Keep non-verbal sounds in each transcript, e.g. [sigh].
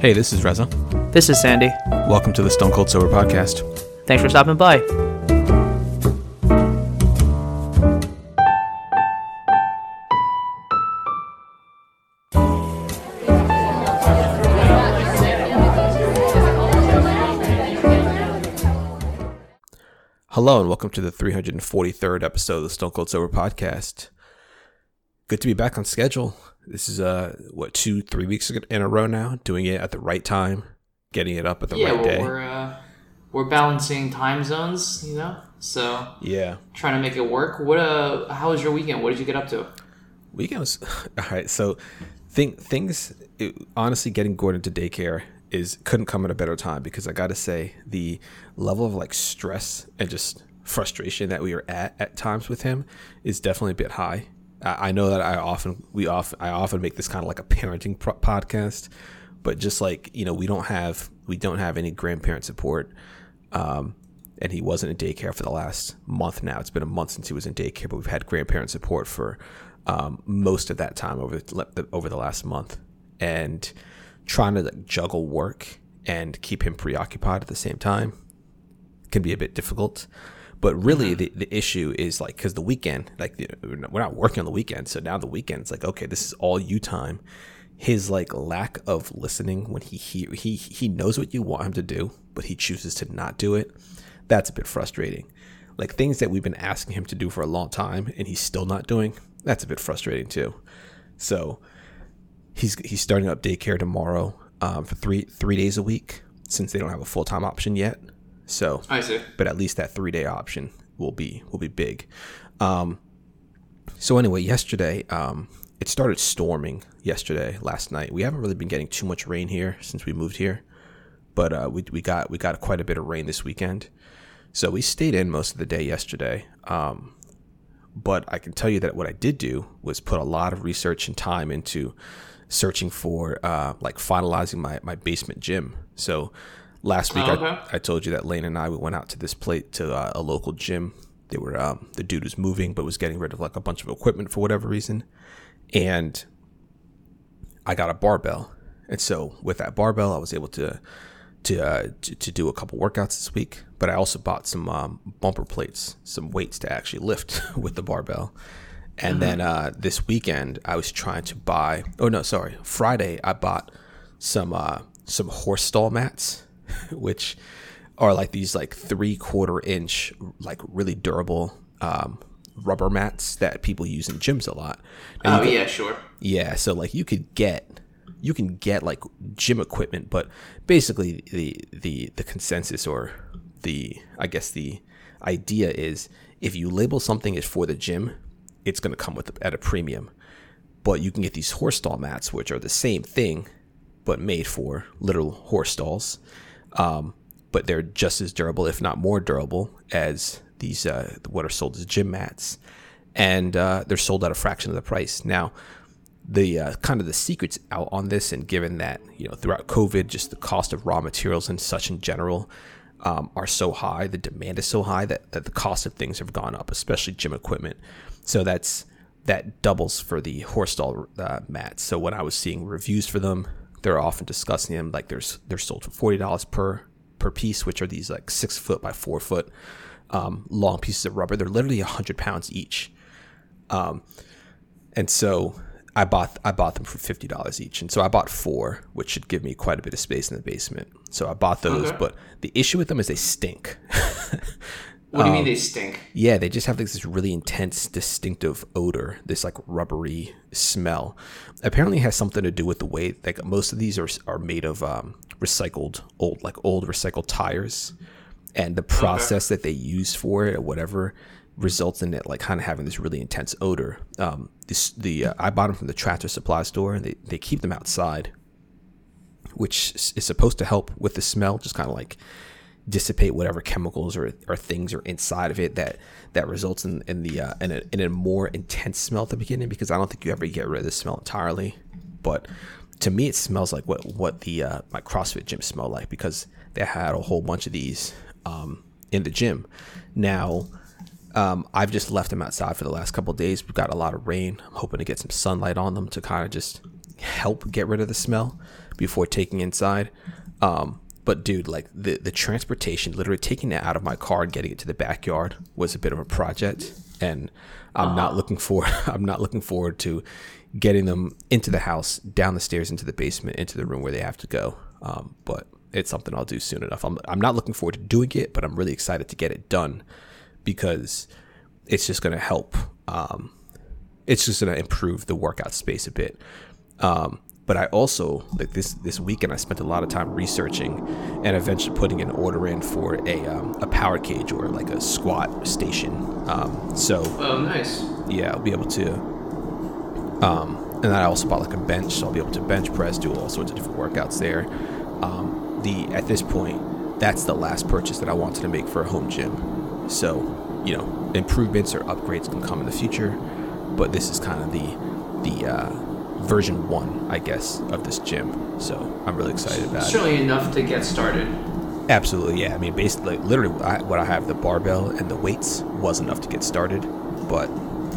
Hey, this is Reza. This is Sandy. Welcome to the Stone Cold Sober Podcast. Thanks for stopping by. Hello, and welcome to the 343rd episode of the Stone Cold Sober Podcast. Good to be back on schedule. This is, uh, what, two, three weeks in a row now, doing it at the right time, getting it up at the yeah, right well, day. we're uh, we're balancing time zones, you know. So Yeah. trying to make it work. What uh, how was your weekend? What did you get up to? Weekend was [laughs] all right. So, thing things it, honestly, getting Gordon to daycare is couldn't come at a better time because I got to say the level of like stress and just frustration that we are at at times with him is definitely a bit high. I, know that I often we often I often make this kind of like a parenting pro- podcast, but just like you know we don't have we don't have any grandparent support. Um, and he wasn't in daycare for the last month now. It's been a month since he was in daycare, but we've had grandparent support for um, most of that time over the, over the last month, and trying to like, juggle work and keep him preoccupied at the same time can be a bit difficult. But really, the, the issue is like because the weekend, like we're not working on the weekend, so now the weekend it's like okay, this is all you time. His like lack of listening when he he he he knows what you want him to do, but he chooses to not do it. That's a bit frustrating. Like things that we've been asking him to do for a long time, and he's still not doing. That's a bit frustrating too. So he's he's starting up daycare tomorrow um, for three three days a week since they don't have a full time option yet. So I see. but at least that three day option will be will be big. Um, so anyway, yesterday um, it started storming. Yesterday, last night, we haven't really been getting too much rain here since we moved here, but uh, we we got we got quite a bit of rain this weekend. So we stayed in most of the day yesterday. Um, but I can tell you that what I did do was put a lot of research and time into searching for uh, like finalizing my, my basement gym. So last week Oh, okay. I, I told you that Lane and I we went out to this plate to uh, a local gym. They were um, the dude was moving but was getting rid of like a bunch of equipment for whatever reason, and I got a barbell. And so with that barbell, I was able to to uh, to, to do a couple workouts this week. But I also bought some um, bumper plates, some weights to actually lift [laughs] with the barbell. And then uh, this weekend, I was trying to buy. Oh no, sorry. Friday, I bought some uh, some horse stall mats, [laughs] which are like these like three quarter inch, like really durable um, rubber mats that people use in gyms a lot. And Oh yeah, sure. yeah, so like you could get you can get like gym equipment, but basically the the the consensus or the I guess the idea is if you label something as for the gym, it's going to come with at a premium. But you can get these horse stall mats, which are the same thing, but made for literal horse stalls. Um, but they're just as durable, if not more durable, as these uh, what are sold as gym mats, and uh, they're sold at a fraction of the price. Now, the uh, kind of the secrets out on this, and given that you know throughout COVID, just the cost of raw materials and such in general um, are so high, the demand is so high that, that the cost of things have gone up, especially gym equipment. So that's that doubles for the horse stall uh, mats. So when I was seeing reviews for them, they're often discussing them like there's they're sold for forty dollars per per piece, which are these like six foot by four foot um, long pieces of rubber. They're literally hundred pounds each. Um, and so I bought I bought them for fifty dollars each, and so I bought four, which should give me quite a bit of space in the basement. So I bought those, Okay. but the issue with them is they stink. [laughs] What do Um, you mean they stink? yeah, they just have like this really intense, distinctive odor, this like rubbery smell. Apparently, it has something to do with the way like most of these are are made of um, recycled old like old recycled tires, and the process that they use for it or whatever results in it like kind of having this really intense odor. Um, this the uh, I bought them from the Tractor Supply store, and they they keep them outside, which is supposed to help with the smell, just kind of like dissipate whatever chemicals or, or things are inside of it that that results in, in the uh, in, a, in a more intense smell at the beginning because I don't think you ever get rid of the smell entirely. But to me, it smells like what what the uh, my CrossFit gym smell like because they had a whole bunch of these um, in the gym. Now, um, I've just left them outside for the last couple days. We've got a lot of rain. I'm hoping to get some sunlight on them to kind of just help get rid of the smell before taking inside. Um, but dude, like the the transportation, literally taking it out of my car and getting it to the backyard was a bit of a project, and I'm not looking forward. [laughs] I'm not looking forward to getting them into the house, down the stairs, into the basement, into the room where they have to go. Um, but it's something I'll do soon enough. I'm I'm not looking forward to doing it, but I'm really excited to get it done because it's just going to help. Um, it's just going to improve the workout space a bit. Um, but I also like this this weekend I spent a lot of time researching and eventually putting an order in for a um, a power cage or like a squat station. Um, so Oh, nice. yeah, I'll be able to. Um, and then I also bought like a bench, so I'll be able to bench press, do all sorts of different workouts there. Um, the at this point, that's the last purchase that I wanted to make for a home gym. So, you know, improvements or upgrades can come in the future, but this is kind of the the uh, version one, I guess, of this gym. So I'm really excited about it. Certainly enough to get started. Absolutely, yeah. I mean, basically, literally, I, what I have the barbell and the weights was enough to get started, but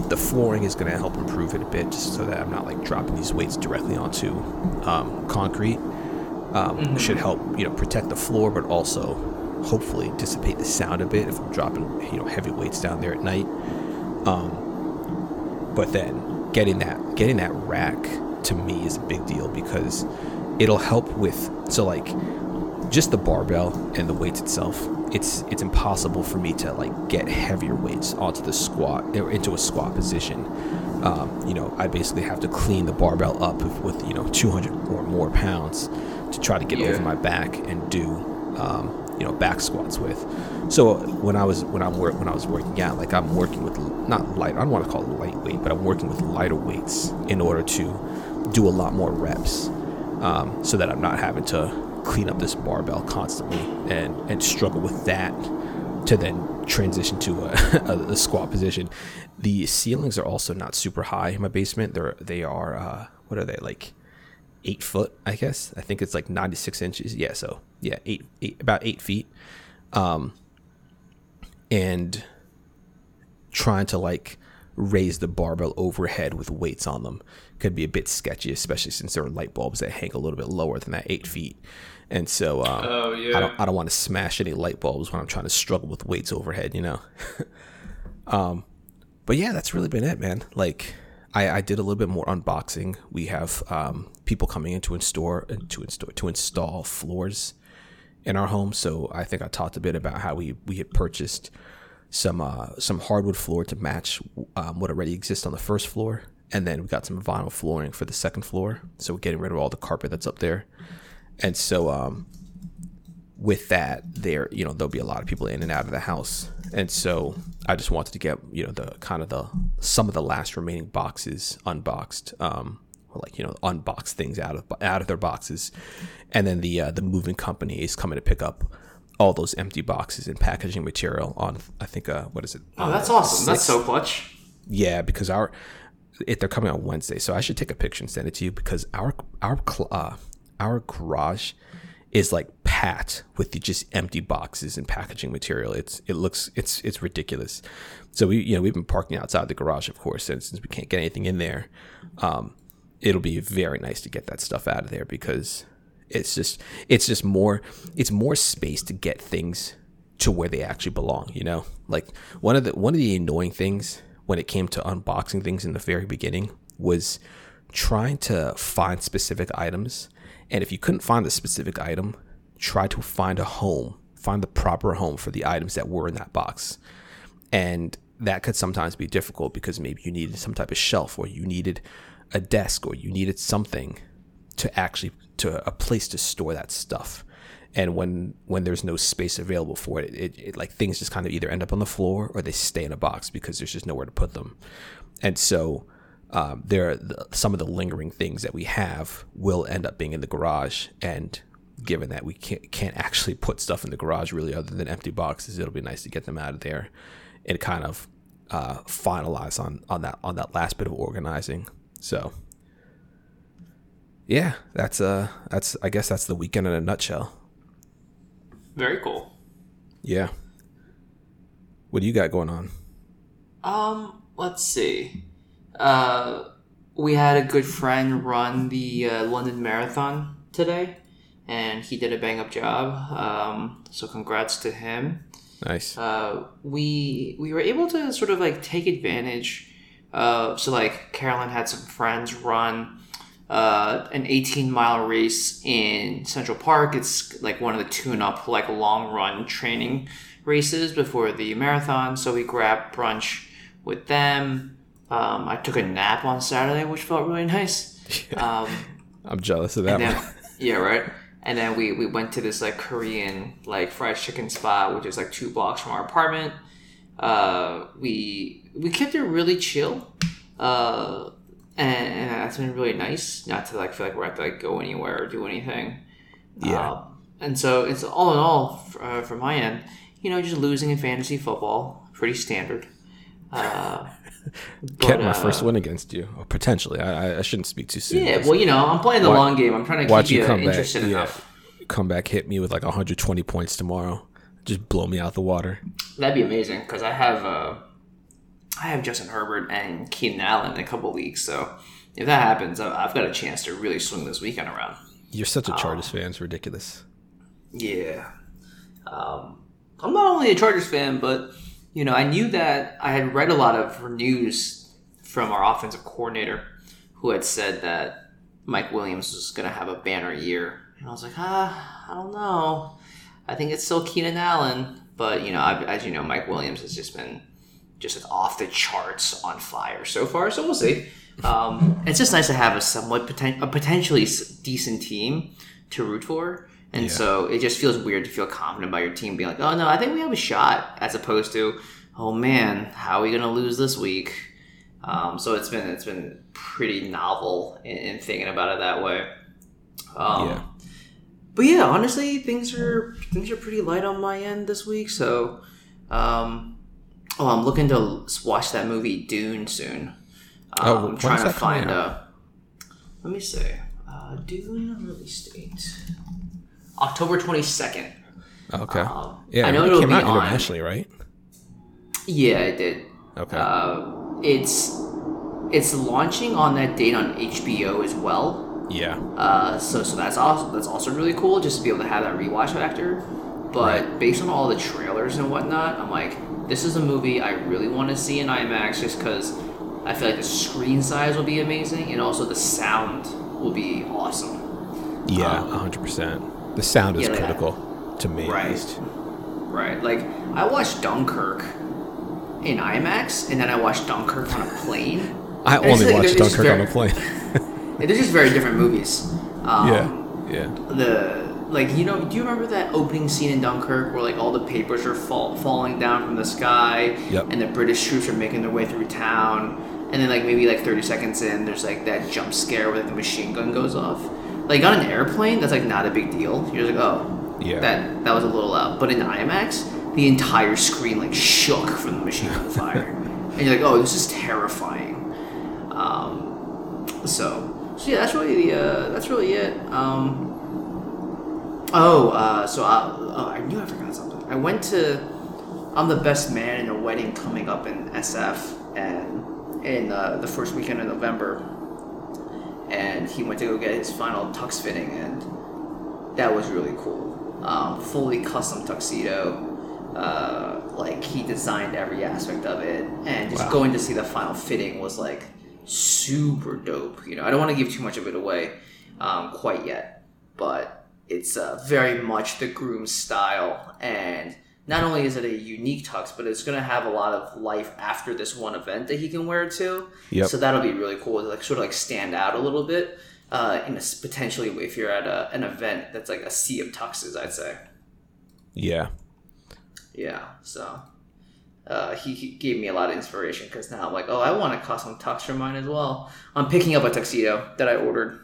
the flooring is going to help improve it a bit, just so that I'm not like dropping these weights directly onto um, concrete. Um, Should help, you know, protect the floor, but also hopefully dissipate the sound a bit if I'm dropping, you know, heavy weights down there at night. Um, but then getting that getting that rack to me is a big deal because it'll help with so like just the barbell and the weights itself it's it's impossible for me to like get heavier weights onto the squat or into a squat position um, you know i basically have to clean the barbell up with you know 200 or more pounds to try to get Yeah. over my back and do um, you know back squats with so when i was when i'm work when i was working out like i'm working with not light i don't want to call it lightweight but i'm working with lighter weights in order to do a lot more reps um, so that I'm not having to clean up this barbell constantly and, and struggle with that to then transition to [laughs] a, a, squat position. The ceilings are also not super high in my basement. They're they are uh, what are they like eight foot? I guess I think it's like 96 inches. Yeah, so yeah, eight, eight about eight feet. Um, and trying to like raise the barbell overhead with weights on them could be a bit sketchy, especially since there are light bulbs that hang a little bit lower than that eight feet. And so, um, Oh, yeah. I don't, I don't want to smash any light bulbs when I'm trying to struggle with weights overhead, you know. [laughs] um, but yeah, that's really been it, man. Like, I, I did a little bit more unboxing. We have um, people coming in to install to install to install floors in our home. So I think I talked a bit about how we we had purchased some uh, some hardwood floor to match um, what already exists on the first floor, and then we got some vinyl flooring for the second floor. So we're getting rid of all the carpet that's up there, and so um, with that, there you know there'll be a lot of people in and out of the house, and so I just wanted to get you know the kind of the some of the last remaining boxes unboxed. Um, or like you know unbox things out of out of their boxes, and then the uh, the moving company is coming to pick up all those empty boxes and packaging material on I think uh what is it? Oh, that's awesome. That's so clutch. Yeah, because our it, they're coming on Wednesday, so I should take a picture and send it to you because our our uh, our garage is like packed with the just empty boxes and packaging material. It's it looks it's it's ridiculous. So we you know we've been parking outside the garage, of course, and since we can't get anything in there, um, it'll be very nice to get that stuff out of there because it's just it's just more it's more space to get things to where they actually belong you know? Like one of the one of the annoying things when it came to unboxing things in the very beginning was trying to find specific items. And if you couldn't find the specific item try to find a home find the proper home for the items that were in that box. And that could sometimes be difficult because maybe you needed some type of shelf or you needed a desk or you needed something to actually to a place to store that stuff. And when when there's no space available for it, it, it like things just kind of either end up on the floor or they stay in a box because there's just nowhere to put them. And so um, there are the, some of the lingering things that we have will end up being in the garage. And given that we can't, can't actually put stuff in the garage really other than empty boxes it'll be nice to get them out of there and kind of uh, finalize on on that on that last bit of organizing so yeah that's uh that's i guess that's the weekend in a nutshell Very cool. yeah what do you got going on Um, let's see. Uh, we had a good friend run the uh, London Marathon today, and he did a bang up job. Um, so congrats to him. Nice. Uh, we we were able to sort of like take advantage. Uh, so like Carolyn had some friends run uh, an 18 mile race in Central Park. It's like one of the tune up like long run training races before the marathon. So we grabbed brunch with them. Um, I took a nap on Saturday, which felt really nice. [laughs] Um, I'm jealous of that then, [laughs] yeah, right. And then we, we went to this like Korean like fried chicken spot, which is like two blocks from our apartment. Uh, we we kept it really chill, uh, and, and that's been really nice. Not to like feel like we have to like go anywhere or do anything. Yeah. Um, and so it's all in all uh, from my end, you know, just losing in fantasy football, pretty standard. Uh, [laughs] Get but, my uh, first win against you, or potentially. I, I- shouldn't speak too soon. Yeah, well, you know, I'm playing the Watch- long game. I'm trying to Watch keep you you, come back. interested Yeah. Come back, hit me with like 120 points tomorrow. Just blow me out the water. That'd be amazing because I have uh, I have Justin Herbert and Keenan Allen in a couple leagues. So if that happens, I- I've got a chance to really swing this weekend around. You're such a Chargers fan. It's ridiculous. Yeah, um, I'm not only a Chargers fan, but you know, I knew that I had read a lot of news from our offensive coordinator who had said that Mike Williams was going to have a banner year, and I was like, ah, I don't know. I think it's still Keenan Allen, but you know, as you know, Mike Williams has just been just off the charts on fire so far. So we'll see. Um, it's just nice to have a somewhat poten- a potentially decent team to root for, and Yeah. so it just feels weird to feel confident about your team being like, "Oh no, I think we have a shot," as opposed to, "Oh man, how are we gonna lose this week?" Um, so it's been it's been pretty novel in, in thinking about it that way. Um, Yeah. But yeah, honestly, things are things are pretty light on my end this week. So, um, oh, I'm looking to watch that movie Dune soon. Oh, Um, I'm when's trying to find out? a. Let me see. Uh, Dune release date October 22nd. Okay. Um, yeah, I know it came be out on. internationally, right? Yeah, it did. Okay. Uh, it's it's launching on that date on HBO as well. Yeah. Uh, so so that's also that's also really cool just to be able to have that rewatch factor. But based on all the trailers and whatnot, I'm like, this is a movie I really want to see in IMAX just because I feel like the screen size will be amazing and also the sound will be awesome. Yeah, Um, hundred percent. The sound is yeah, like- critical to me, Right. Right? Like I watched Dunkirk in IMAX and then I watched Dunkirk on a plane. I [laughs] only like- watched Dunkirk on a plane. [laughs] They're just very different movies. Um, yeah, yeah. the like you know do you remember that opening scene in Dunkirk where like all the papers are fall, falling down from the sky Yep. and the British troops are making their way through town and then like maybe like 30 seconds in there's like that jump scare where like, the machine gun goes off like on an airplane that's like not a big deal you're like oh Yeah. that that was a little loud but in IMAX the entire screen like shook from the machine gun [laughs] fire and you're like oh this is terrifying um, so, so yeah, that's really the uh, that's really it. Um, oh, uh, so I, oh, I knew I forgot something. I went to I'm the best man in a wedding coming up in SF and in uh, the first weekend of November, and he went to go get his final tux fitting, and that was really cool. Um, fully custom tuxedo. Uh, like he designed every aspect of it, and just Wow. going to see the final fitting was like super dope. You know, I don't want to give too much of it away um, quite yet, but it's uh, very much the groom's style, and not only is it a unique tux, but it's going to have a lot of life after this one event that he can wear it to. Yep. So that'll be really cool to like sort of like stand out a little bit. Uh, in a, potentially if you're at a, an event that's like a sea of tuxes, I'd say. Yeah. Yeah, so uh, he, he gave me a lot of inspiration because now I'm like, oh, I want to custom tux for mine as well. I'm picking up a tuxedo that I ordered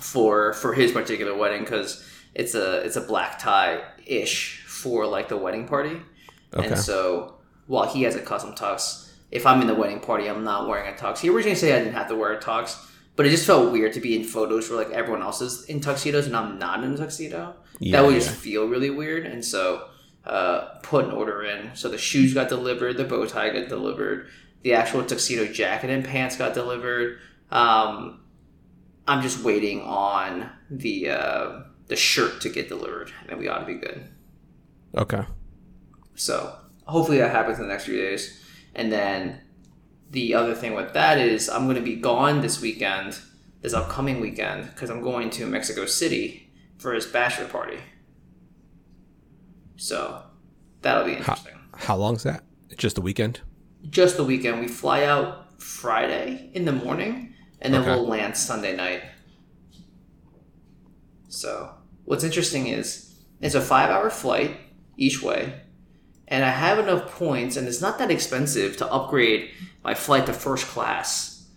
for for his particular wedding because it's a it's a black tie ish for like the wedding party, Okay. and so while he has a custom tux, if I'm in the wedding party, I'm not wearing a tux. He originally said I didn't have to wear a tux. But it just felt weird to be in photos where like everyone else is in tuxedos and I'm not in a tuxedo. Yeah, that would just feel really weird. And so uh, put an order in. So the shoes got delivered, the bow tie got delivered, the actual tuxedo jacket and pants got delivered. Um, I'm just waiting on the uh, the shirt to get delivered, and we ought to be good. Okay. So hopefully that happens in the next few days. And then the other thing with that is I'm going to be gone this weekend, this upcoming weekend, because I'm going to Mexico City for his bachelor party. So that'll be How, interesting. how long's that? Just the weekend? Just the weekend. We fly out Friday in the morning, and then Okay. we'll land Sunday night. So what's interesting is it's a five-hour flight each way, and I have enough points, and it's not that expensive to upgrade my flight to first class.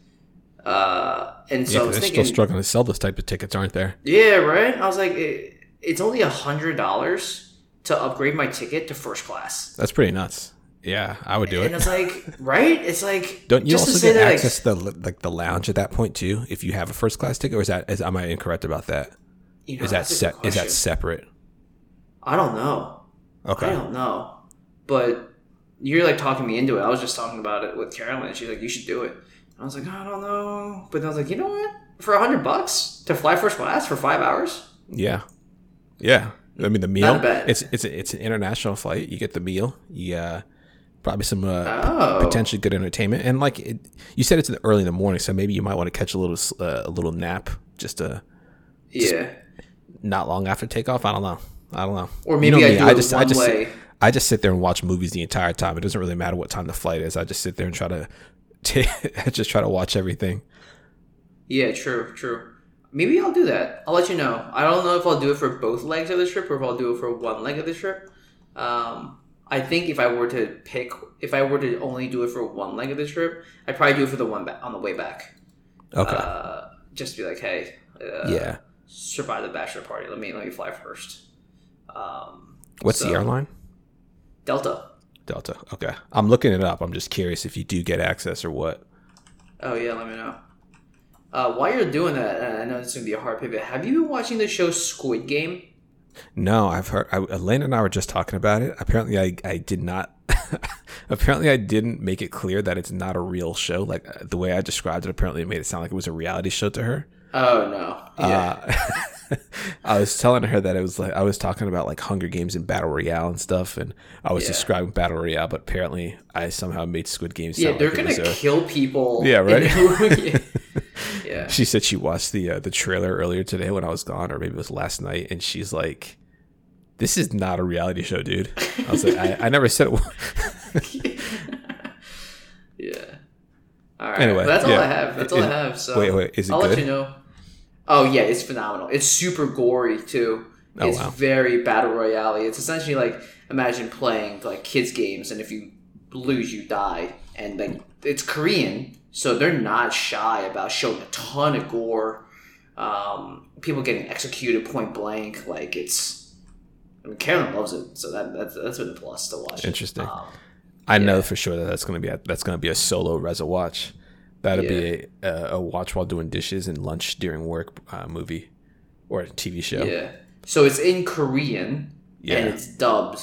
Uh, and so yeah, I was thinking, still struggling to sell those type of tickets, aren't there? yeah, right. I was like, it, it's only a hundred dollars to upgrade my ticket to first class. That's pretty nuts. Yeah, I would do And it. And it's like, [laughs] right? It's like, Don't you just also say get that, like, access to the like the lounge at that point too? If you have a first class ticket, or is that is am I incorrect about that? you know, Is that set? Is that separate? I don't know. Okay, I don't know. But you're like talking me into it. I was just talking about it with Carolyn. She's like, you should do it. And I was like, I don't know. But then I was like, you know what? For a hundred bucks to fly first class for five hours? Yeah. Yeah. I mean the meal. It's it's a, it's an international flight. You get the meal. Uh, probably some uh, Oh. potentially good entertainment, and like it, you said, it's in the early in the morning, so maybe you might want to catch a little uh, a little nap just uh, Yeah. not long after takeoff. I don't know. I don't know. Or You know I me, do it just I just way. I just sit there and watch movies the entire time. It doesn't really matter what time the flight is. I just sit there and try to. [laughs] I just try to watch everything. Yeah, true, true. Maybe I'll do that. I'll let you know. I don't know if I'll do it for both legs of the trip or if I'll do it for one leg of the trip. Um, I think if I were to pick, if I were to only do it for one leg of the trip, I'd probably do it for the one back on the way back. Okay. Uh, just be like, hey, uh, yeah. survive the bachelor party. Let me let me fly first. Um, What's so- the airline? Delta. Delta. Okay. I'm looking it up. I'm just curious if you do get access or what. Oh yeah, let me know. Uh, while you're doing that, I know this is gonna be a hard pivot. Have you been watching the show Squid Game? No, I've heard. I, Elena and I were just talking about it. Apparently, I, I did not. [laughs] apparently, I didn't make it clear that it's not a real show. Like uh, the way I described it, apparently it made it sound like it was a reality show to her. Oh no. Yeah. Uh, [laughs] I was telling her that it was like I was talking about like Hunger Games and Battle Royale and stuff, and I was Yeah. describing Battle Royale, but apparently I somehow made Squid Games. yeah, they're like gonna kill people. Yeah, right? [laughs] yeah. yeah. She said she watched the uh, the trailer earlier today when I was gone, or maybe it was last night, and she's like, "This is not a reality show, dude." I was like, "I, I never said it." was. [laughs] Yeah. All right. Anyway, Well, that's all yeah. I have. That's all Is- I have. So wait, wait, is it I'll let good? you know. Oh yeah, it's phenomenal. It's super gory too. Oh, it's wow. very battle royale. It's essentially like imagine playing like kids games, and if you lose, you die. And like it's Korean, so they're not shy about showing a ton of gore. Um, people getting executed point blank. Like it's. I mean, Carolyn loves it, so that that's that's been a plus to watch. Interesting. Um, I know for sure that that's gonna be a, that's gonna be a solo Reza watch. That'll be a, a, a watch while doing dishes and lunch during work uh, movie or a TV show. Yeah. So it's in Korean Yeah. and it's dubbed.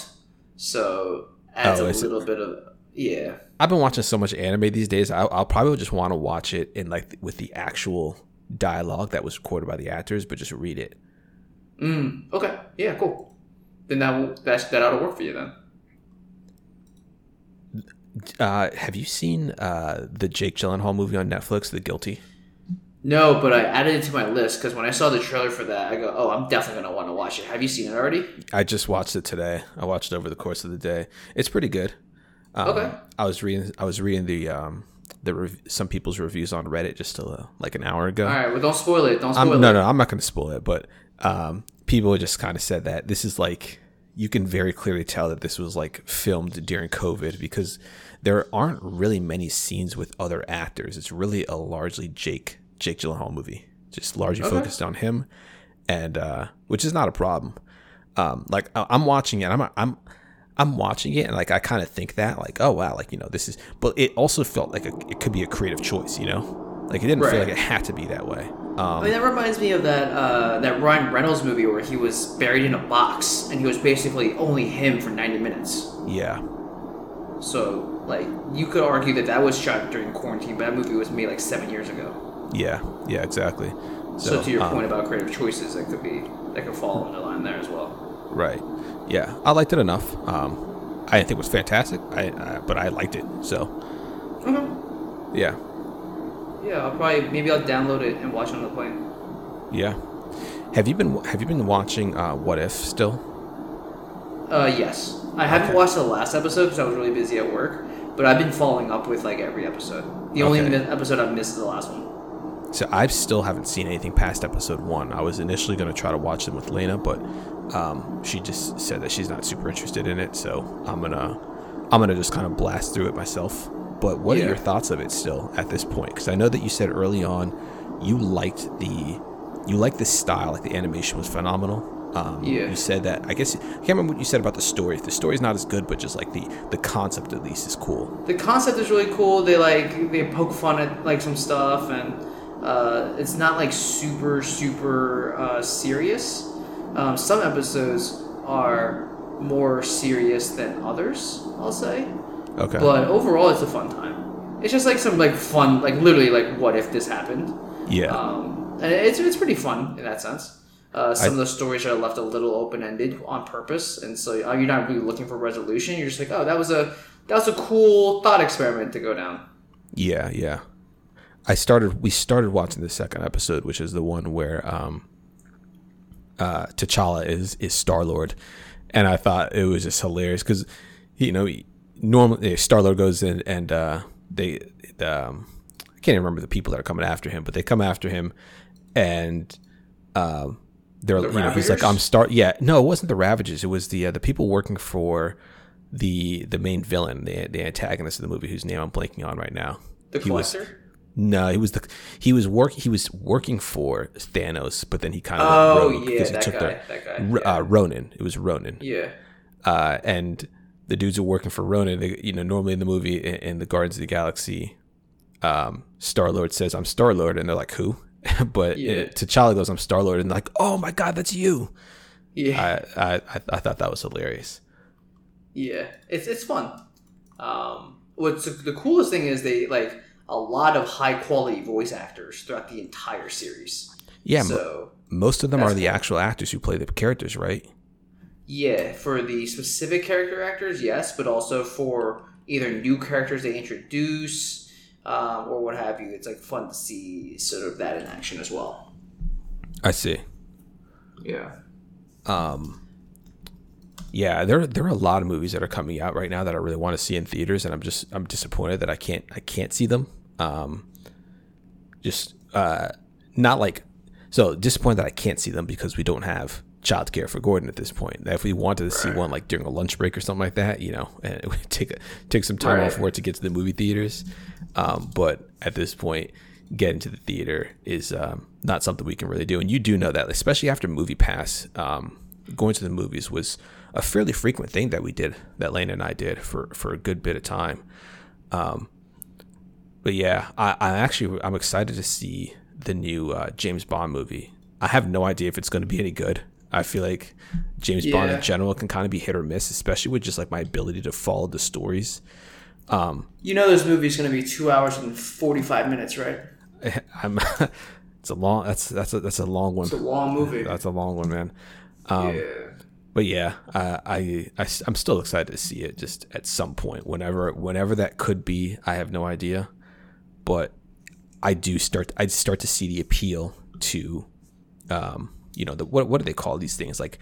So adds Oh, a is it? little bit of yeah. I've been watching so much anime these days. I'll, I'll probably just want to watch it in like with the actual dialogue that was recorded by the actors, but just read it. Mm, okay. Yeah, cool. Then that will that that ought to work for you then. Uh, have you seen uh, the Jake Gyllenhaal movie on Netflix, The Guilty? No, but I added it to my list because when I saw the trailer for that, I go, "Oh, I'm definitely gonna want to watch it." Have you seen it already? I just watched it today. I watched it over the course of the day. It's pretty good. Um, Okay. I was reading. I was reading the um, the rev- some people's reviews on Reddit just uh, like an hour ago. All right. Well, don't spoil it. Don't I'm, spoil no, it. no, I'm not going to spoil it, but um, people just kind of said that this is like you can very clearly tell that this was like filmed during COVID because there aren't really many scenes with other actors. It's really a largely Jake Jake Gyllenhaal movie, just largely Okay. focused on him, and uh, which is not a problem. Um, like I'm watching it, I'm I'm I'm watching it, and like I kind of think that like oh wow, like you know this is, but it also felt like a, it could be a creative choice, you know, like it didn't feel like it had to be that way. Um, I mean, that reminds me of that uh, that Ryan Reynolds movie where he was buried in a box and he was basically only him for 90 minutes. yeah. So, like, you could argue that that was shot during quarantine, but that movie was made like seven years ago. Yeah, yeah, exactly. So, to your um, point about creative choices, that could be that could fall in the line there as well. Right. Yeah, I liked it enough. Um, I didn't think it was fantastic, I, uh, but I liked it. So, Okay. yeah, Yeah, I'll probably maybe I'll download it and watch it on the plane. yeah. Have you been Have you been watching uh, What If still? Uh, yes. I haven't watched the last episode because I was really busy at work, but I've been following up with like every episode. The only Okay. mi- episode I've missed is the last one. So I still haven't seen anything past episode one. I was initially going to try to watch them with Lena, but um, she just said that she's not super interested in it. So I'm gonna I'm gonna just kind of blast through it myself. But what Yeah. are your thoughts of it still at this point? Because I know that you said early on you liked the you liked the style, like the animation was phenomenal. Um, Yeah. You said that. I guess I can't remember what you said about the story. The story's not as good, but just like the the concept at least is cool. The concept is really cool. They like they poke fun at like some stuff, and uh, it's not like super super uh, serious. Um, some episodes are more serious than others. I'll say. Okay. But overall, it's a fun time. It's just like some like fun, like literally like what if this happened. yeah. Um, and it's it's pretty fun in that sense. Uh, some I- of the stories are left a little open ended on purpose, and so uh, you're not really looking for resolution. You're just like, oh, that was a that was a cool thought experiment to go down. Yeah, yeah. I started. We started watching the second episode, which is the one where um, uh, T'Challa is is Star Lord, and I thought it was just hilarious because you know normally Star Lord goes in and uh, they the, um, I can't even remember the people that are coming after him, but they come after him and um, they're The you know he's like I'm Star. Yeah, no, it wasn't the Ravagers It was the uh, the people working for the the main villain, the the antagonist of the movie, whose name I'm blanking on right now. The He collector. No, he was the he was work he was working for Thanos, but then he kind of Oh, went rogue yeah, because he that took guy, the that guy, yeah. uh, Ronin. It was Ronin, yeah. uh, and the dudes are working for Ronin. They, you know, normally in the movie in, in the Guardians of the Galaxy, um, Star Lord says, "I'm Star Lord," and they're like, "Who?" [laughs] but Yeah. it, T'Challa goes, "I'm Star Lord," and they're like, "Oh my God, that's you!" Yeah. I, I I I thought that was hilarious. Yeah, it's it's fun. Um, what's the coolest thing is they like a lot of high quality voice actors throughout the entire series. Yeah, mo- So most of them are the cool. actual actors who play the characters, right? yeah, for the specific character actors, yes, but also for either new characters they introduce um, or what have you. It's like fun to see sort of that in action as well. I see. Yeah. um yeah there there are a lot of movies that are coming out right now that I really want to see in theaters and I'm just I'm disappointed that I can't I can't see them um just uh not like so disappointed that I can't see them because we don't have childcare for Gordon at this point. That if we wanted to see one like during a lunch break or something like that, you know, [laughs] and it would take a, take some time Right. off work to get to the movie theaters. Um, but at this point, getting to the theater is um, not something we can really do. And you do know that, especially after MoviePass, um, going to the movies was a fairly frequent thing that we did, that Lane and I did for for a good bit of time. Um, but yeah, I, I actually I'm excited to see the new uh, James Bond movie. I have no idea if it's going to be any good. I feel like James Bond in general can kind of be hit or miss, especially with just like my ability to follow the stories. You know this movie is going to be two hours and 45 minutes, right? [laughs] I'm [laughs] it's a long that's that's a, that's a long one. It's a long movie. That's a long one, man. Um, yeah. But yeah, I, I I am still excited to see it just at some point, whenever whenever that could be. I have no idea, but I do start I start to see the appeal to, um, you know, the what what do they call these things like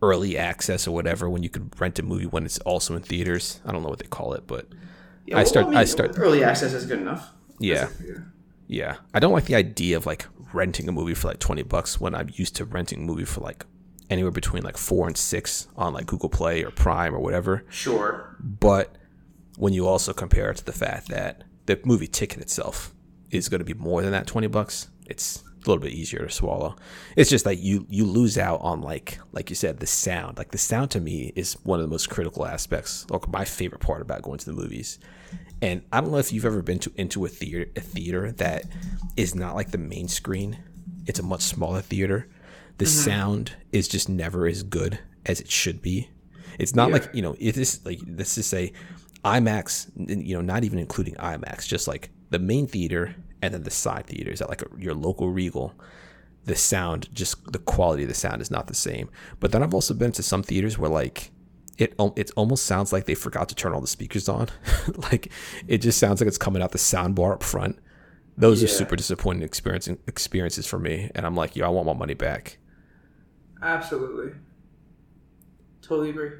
early access or whatever when you can rent a movie when it's also in theaters. I don't know what they call it, but Yeah, I start mean, I start Early access is good enough. yeah. Yeah, I don't like the idea of like renting a movie for like twenty bucks when I'm used to renting a movie for like anywhere between like four and six on like Google Play or Prime or whatever. Sure. But when you also compare it to the fact that the movie ticket itself is going to be more than that twenty bucks, it's a little bit easier to swallow. It's just like you you lose out on like like you said the sound. Like the sound to me is one of the most critical aspects. Like my favorite part about going to the movies. And I don't know if you've ever been to into a theater a theater that is not like the main screen. It's a much smaller theater. The mm-hmm. sound is just never as good as it should be. It's not Yeah. like you know it is like let's just say IMAX. You know, not even including IMAX, just like the main theater and then the side theaters at like a, your local Regal, the sound, just the quality of the sound is not the same. But then I've also been to some theaters where like it it almost sounds like they forgot to turn all the speakers on. [laughs] like it just sounds like it's coming out the sound bar up front. Those yeah. are super disappointing experience, experiences for me, and I'm like, yo, I want my money back. Absolutely. Totally agree.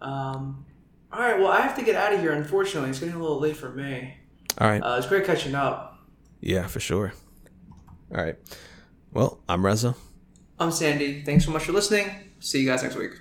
Um, all right. Well, I have to get out of here. Unfortunately, it's getting a little late for me. All right. Uh, it's great catching up. Yeah, for sure. All right. Well, I'm Reza. I'm Sandy. Thanks so much for listening. See you guys next week.